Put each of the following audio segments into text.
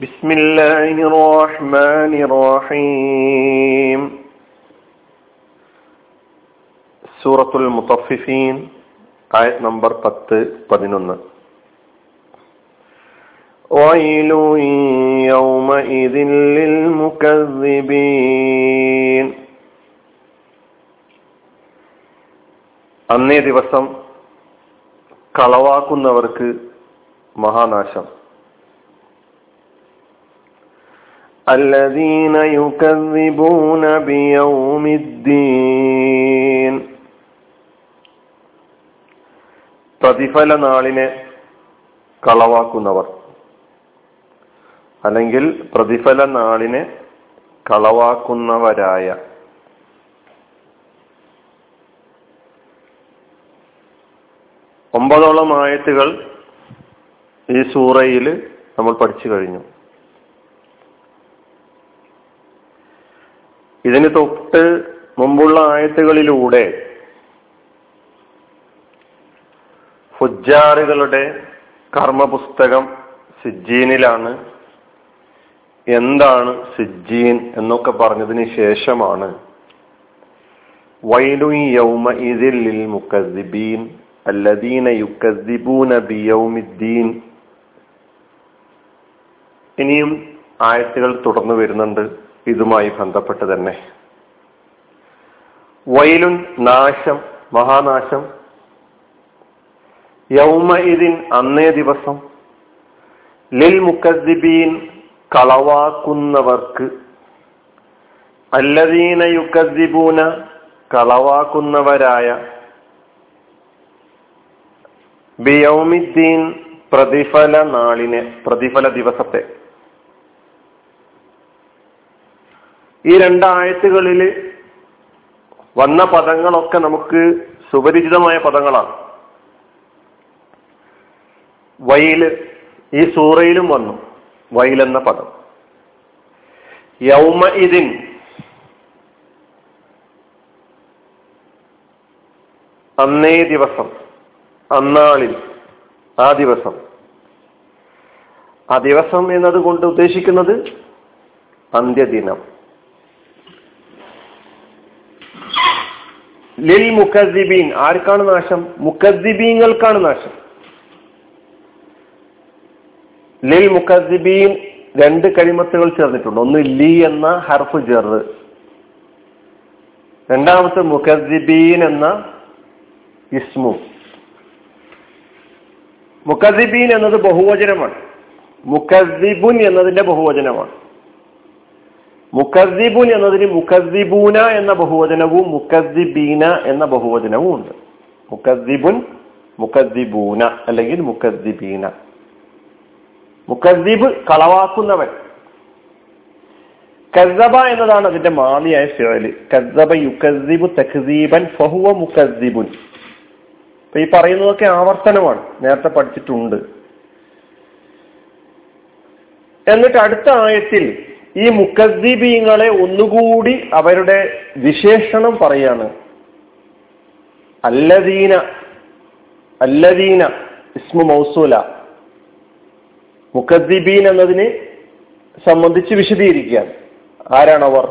بسم الله الرحمن الرحيم സൂറത്തുൽ മുത്തഫിഫീൻ ആയത് നമ്പർ പത്ത് പതിനൊന്ന് ويل يومئذ للمكذبين അന്നേ ദിവസം കളവാക്കുന്നവർക്ക് മഹാനാശം الذين يكذبون بيوم الدين പ്രതിഫല നാളിനെ കളവാക്കുന്നവർ അല്ലെങ്കിൽ പ്രതിഫല നാളിനെ കളവാക്കുന്നവരായ ഒമ്പതോളം ആയത്തുകൾ ഈ സൂറയിൽ നമ്മൾ പഠിച്ചു കഴിഞ്ഞു ഇതിന് തൊട്ട് മുമ്പുള്ള ആയത്തുകളിലൂടെ ഫുജാറുകളുടെ കർമ്മപുസ്തകം സിജീനിലാണ് എന്താണ് സിജീൻ എന്നൊക്കെ പറഞ്ഞതിന് ശേഷമാണ്. വൈലു ഇനിയും ആയത്തുകൾ തുടർന്നു വരുന്നുണ്ട്. ഇതുമായി ബന്ധപ്പെട്ട് തന്നെ വയലുൻ നാശം മഹാനാശം. യൗമഇദിൻ അന്നേ ദിവസം ലിൽ മുക്കദ്ദിബീൻ കളവാക്കുന്നവർക്ക് അല്ലദീന യുക്കദ്ദിബൂന കളവാക്കുന്നവരായ ബിയൗമിദ്ദീൻ പ്രതിഫല നാളിനെ പ്രതിഫല ദിവസത്തെ ഈ രണ്ടായത്തുകളിൽ വന്ന പദങ്ങളൊക്കെ നമുക്ക് സുപരിചിതമായ പദങ്ങളാണ്. വൈൽ ഈ സൂറയിലും വന്നു. വൈലെന്ന പദം. യൗമ ഇതിൻ അന്നേ ദിവസം അന്നാളിൽ ആ ദിവസം. ആ ദിവസം എന്നതുകൊണ്ട് ഉദ്ദേശിക്കുന്നത് അന്ത്യദിനം. ലിൽ മുഖദ്ദിബീൻ ആർക്കാണ് നാശം? മുക്കദ്ദിബീങ്ങൾക്കാണ് നാശം. ലിൽ മുഖദ്ദിബീൻ രണ്ട് കരിമത്തുകൾ ചേർന്നിട്ടുണ്ട്. ഒന്ന് ലി എന്ന ഹർഫ് ജർ രണ്ടാമത്തെ മുഖസിബീൻ എന്ന ഇസ്മു. മുഖസിബീൻ എന്നത് ബഹുവചനമാണ്. മുഖസിബുൻ എന്നതിന്റെ ബഹുവചനമാണ്. മുക്കദ്ദിബുൻ എന്നതിന് മുക്കദ്ദിബൂന എന്ന ബഹുവചനവും മുക്കദ്ദിബീന എന്ന ബഹുവചനവും ഉണ്ട്. മുക്കദ്ദിബുൻ മുക്കദ്ദിബൂന അല്ലെങ്കിൽ മുക്കദ്ദിബീന. മുക്കദ്ദിബ് കളവാക്കുന്നവൻ. കസബ എന്നതാണ് അതിന്റെ മാലിയായ ഫിഴൽ കസബ യുക്കദ്ദിബു തഖ്ദീബൻ ഫഹുവ മുക്കദ്ദിബുൻ. അപ്പൊ ഈ പറയുന്നതൊക്കെ ആവർത്തനമാണ്. നേരത്തെ പഠിച്ചിട്ടുണ്ട്. എന്നിട്ട് അടുത്ത ആയത്തിൽ ഈ മുക്കദ്ദീബീങ്ങളെ ഒന്നുകൂടി അവരുടെ വിശേഷണം പറയാണ്. അല്ലദീന അല്ലദീന ഇസ്മു മൗസൂല. മുക്കദ്ദീബീൻ എന്നതിനെ സംബന്ധിച്ച് വിശദീകരിക്കുകയാണ്. ആരാണവർ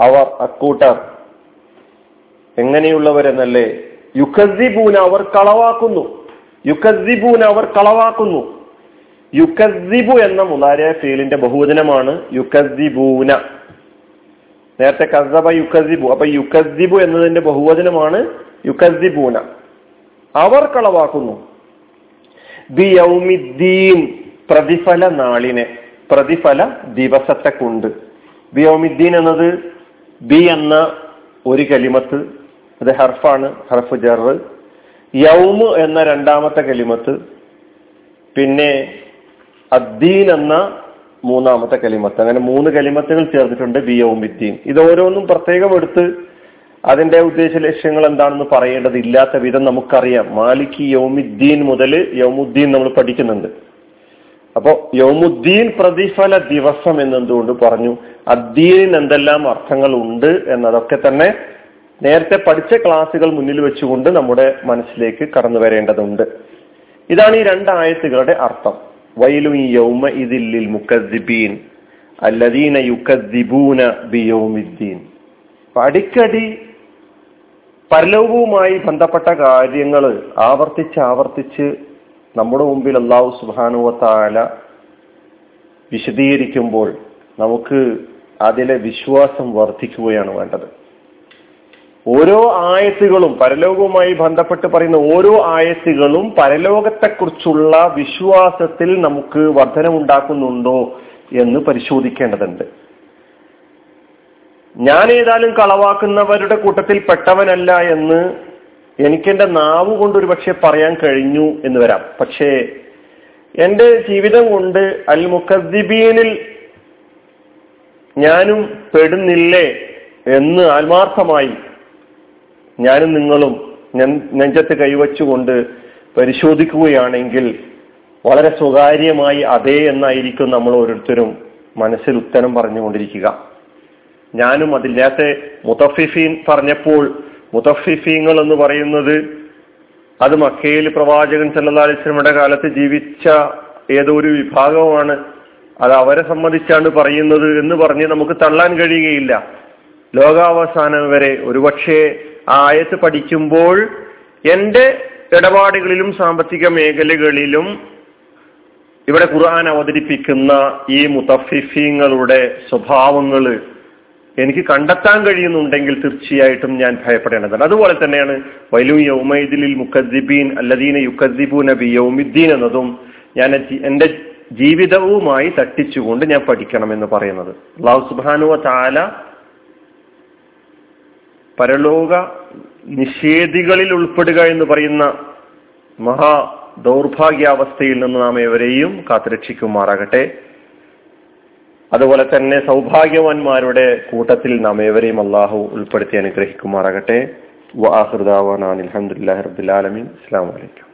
അവർ അക്കൂട്ടർ. എങ്ങനെയുള്ളവരെന്നല്ലേ? യുക്കദ്ദീബൂന അവർ കളവാക്കുന്നു. യുക്കദ്ദീബൂന അവർ കളവാക്കുന്നു. യുക്കദ്ദിബു എന്ന മുലാരിയ ഫീലിന്റെ ബഹുവചനമാണ് യുക്കസിബൂന നേരത്തെ കസബ യുക്കസിബു അപ്പൊ യുക്കസിബു എന്നതിന്റെ ബഹുവചനമാണ് യുക്കസിബൂന അവർ കളവാക്കുന്നു. ബിയൗമിദ്ദീൻ പ്രതിഫല നാളിനെ പ്രതിഫല ദിവസത്തെ കൊണ്ട്. ബിയോമിദ്ദീൻ എന്നത് ബി എന്ന ഒരു കലിമത്ത് അത് ഹർഫാണ് ഹർഫ് ജർ. യൗമ് എന്ന രണ്ടാമത്തെ കലിമത്ത്. പിന്നെ അദ്ദീൻ എന്ന മൂന്നാമത്തെ കലിമത്ത് അങ്ങനെ മൂന്ന് കലിമത്തുകൾ ചേർത്തിട്ടുണ്ട് ബി യൗമിദ്ദീൻ ഇത് ഓരോന്നും പ്രത്യേകം എടുത്ത് അതിന്റെ ഉദ്ദേശ ലക്ഷ്യങ്ങൾ എന്താണെന്ന് പറയേണ്ടതില്ലാത്ത വിധം നമുക്കറിയാം. മാലിക് യൗമുദ്ദീൻ മുതൽ യൗമുദ്ദീൻ നമ്മൾ പഠിക്കുന്നുണ്ട്. അപ്പോ യൗമുദ്ദീൻ പ്രതിഫല ദിവസം എന്നെന്തുകൊണ്ട് പറഞ്ഞു? അദ്ദീനിന് എന്തെല്ലാം അർത്ഥങ്ങൾ ഉണ്ട് എന്നതൊക്കെ തന്നെ നേരത്തെ പഠിച്ച ക്ലാസ്സുകൾ മുന്നിൽ വെച്ചുകൊണ്ട് നമ്മുടെ മനസ്സിലേക്ക് കടന്നു വരേണ്ടതുണ്ട് ഇതാണ് ഈ രണ്ടായത്തുകളുടെ അർത്ഥം. അല്ലദീന ബിയൗമിദ്ദീൻ. അടിക്കടി പരലോകവുമായി ബന്ധപ്പെട്ട കാര്യങ്ങൾ ആവർത്തിച്ച് ആവർത്തിച്ച് നമ്മുടെ മുമ്പിൽ അള്ളാഹു സുബാനുവത്താല വിശദീകരിക്കുമ്പോൾ നമുക്ക് അതിലെ വിശ്വാസം വർദ്ധിക്കുകയാണ് വേണ്ടത്. ഓരോ ആയത്തുകളും പരലോകവുമായി ബന്ധപ്പെട്ട് പറയുന്ന ഓരോ ആയത്തുകളും പരലോകത്തെക്കുറിച്ചുള്ള വിശ്വാസത്തിൽ നമുക്ക് വർധനമുണ്ടാക്കുന്നുണ്ടോ എന്ന് പരിശോധിക്കേണ്ടതുണ്ട്. ഞാൻ ഏതായാലും കളവാക്കുന്നവരുടെ കൂട്ടത്തിൽ പെട്ടവനല്ല എന്ന് എനിക്കെന്റെ നാവ് കൊണ്ട് ഒരു പക്ഷെ പറയാൻ കഴിഞ്ഞു എന്ന് വരാം. പക്ഷേ എന്റെ ജീവിതം കൊണ്ട് അൽ മുഖദ്ദിബീനിൽ ഞാനും പെടുന്നില്ലേ എന്ന് ആത്മാർത്ഥമായി ഞാനും നിങ്ങളും നെഞ്ചത്ത് കൈവച്ചുകൊണ്ട് പരിശോധിക്കുകയാണെങ്കിൽ വളരെ സ്വകാര്യമായി അതേ എന്നായിരിക്കും നമ്മൾ ഓരോരുത്തരും മനസ്സിൽ ഉത്തരം പറഞ്ഞുകൊണ്ടിരിക്കുക. ഞാനും അതില്ലാത്ത മുത്തഫിഫീൻ പറഞ്ഞപ്പോൾ മുത്തഫിഫീങ്ങൾ എന്ന് പറയുന്നത് അത് മക്കയിൽ പ്രവാചകൻ സല്ലാ അലിസ്ലമിയുടെ കാലത്ത് ജീവിച്ച ഏതോ ഒരു വിഭാഗമാണ്. അത് അവരെ സംബന്ധിച്ചാണ് പറയുന്നത് എന്ന് പറഞ്ഞ് നമുക്ക് തള്ളാൻ കഴിയുകയില്ല. ലോകാവസാനം വരെ ഒരുപക്ഷെ ആയത്ത് പഠിക്കുമ്പോൾ എന്റെ ഇടപാടുകളിലും സാമ്പത്തിക മേഖലകളിലും ഇവിടെ ഖുർആൻ അവതരിപ്പിക്കുന്ന ഈ മുത്തഫിഫീങ്ങളുടെ സ്വഭാവങ്ങൾ എനിക്ക് കണ്ടെത്താൻ കഴിയുന്നുണ്ടെങ്കിൽ തീർച്ചയായിട്ടും ഞാൻ ഭയപ്പെടേണ്ടതാണ്. അതുപോലെ തന്നെയാണ് വൈലു യൗമൈദിലിൽ മുക്കദ്ദിബീൻ അല്ലദീന യുക്കദ്ദിബൂന ബി യൗമിദ്ദീൻ എന്നതും ഞാൻ എന്റെ ജീവിതവുമായി തട്ടിച്ചുകൊണ്ട് ഞാൻ പഠിക്കണം എന്ന് പറയുന്നത്. അള്ളാഹു സുബാനുവ താല പരലോക നിഷേധികളിൽ ഉൾപ്പെടുക എന്ന് പറയുന്ന മഹാ ദൗർഭാഗ്യാവസ്ഥയിൽ നിന്ന് നാം എവരെയും കാത്തുരക്ഷിക്കുമാറാകട്ടെ. അതുപോലെ തന്നെ സൗഭാഗ്യവാന്മാരുടെ കൂട്ടത്തിൽ നാം ഏവരെയും അള്ളാഹു ഉൾപ്പെടുത്തി അനുഗ്രഹിക്കുമാറാകട്ടെ. വാഹൃദാവാൻ അലഹമുല്ലാ റബുലാലമീൻ അസ്സാം വലൈക്കും